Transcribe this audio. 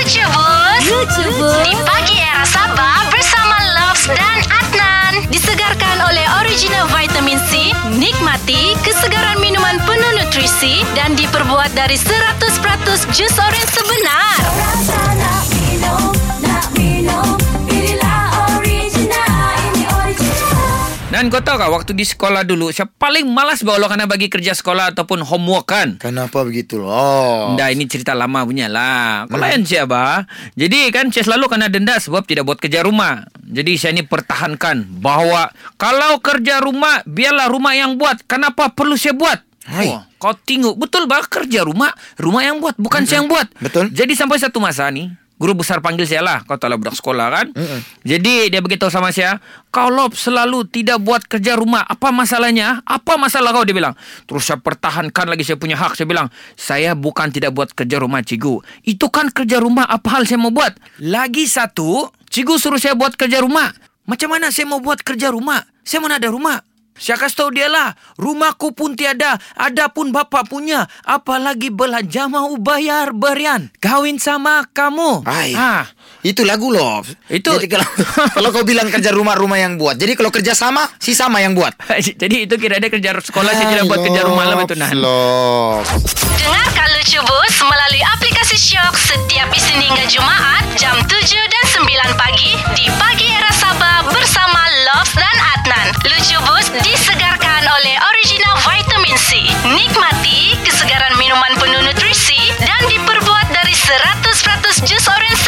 Lucu Bus Lucu Bus Di pagi era Sabah bersama Loves dan Adnan. Disegarkan oleh original vitamin C Nikmati kesegaran minuman penuh nutrisi Dan diperbuat dari 100% jus oren Dan kau tahu tak waktu di sekolah dulu saya paling malas bawa karena bagi kerja sekolah ataupun homework kan. Kenapa begitu loh? Dah ini cerita lama punya lah. Kau layan siapa? Jadi kan saya selalu kena denda sebab tidak buat kerja rumah. Jadi saya ini pertahankan bahawa kalau kerja rumah biarlah rumah yang buat. Kenapa perlu saya buat? Hai. Oh, kau tengok betul bah kerja rumah rumah yang buat bukan saya yang buat. Betul. Jadi sampai satu masa ni Guru besar panggil saya lah Kau tahu lah budak sekolah kan Mm-mm. Jadi dia beritahu sama saya Kau selalu tidak buat kerja rumah Apa masalahnya? Apa masalah kau? Dia bilang Terus saya pertahankan lagi saya punya hak Saya bilang Saya bukan tidak buat kerja rumah cikgu Itu kan kerja rumah Apa hal saya mau buat? Lagi satu Cikgu suruh saya buat kerja rumah Macam mana saya mau buat kerja rumah? Saya mana ada rumah saya kasih tahu dia lah, rumahku pun tiada, ada pun bapak punya. Apalagi belanja mau bayar berian. Kawin sama kamu. Hai. Ah, Itu lagu loh. Itu- Jadi kalau kalau kau bilang kerja rumah rumah yang buat. Jadi kalau kerja sama si sama yang buat. Jadi itu kira ada kerja sekolah saya tidak buat kerja rumah lah betul nah. Loh. Dengarkan Lucu Bus melalui aplikasi Shock Setiap Isnin hingga kesegaran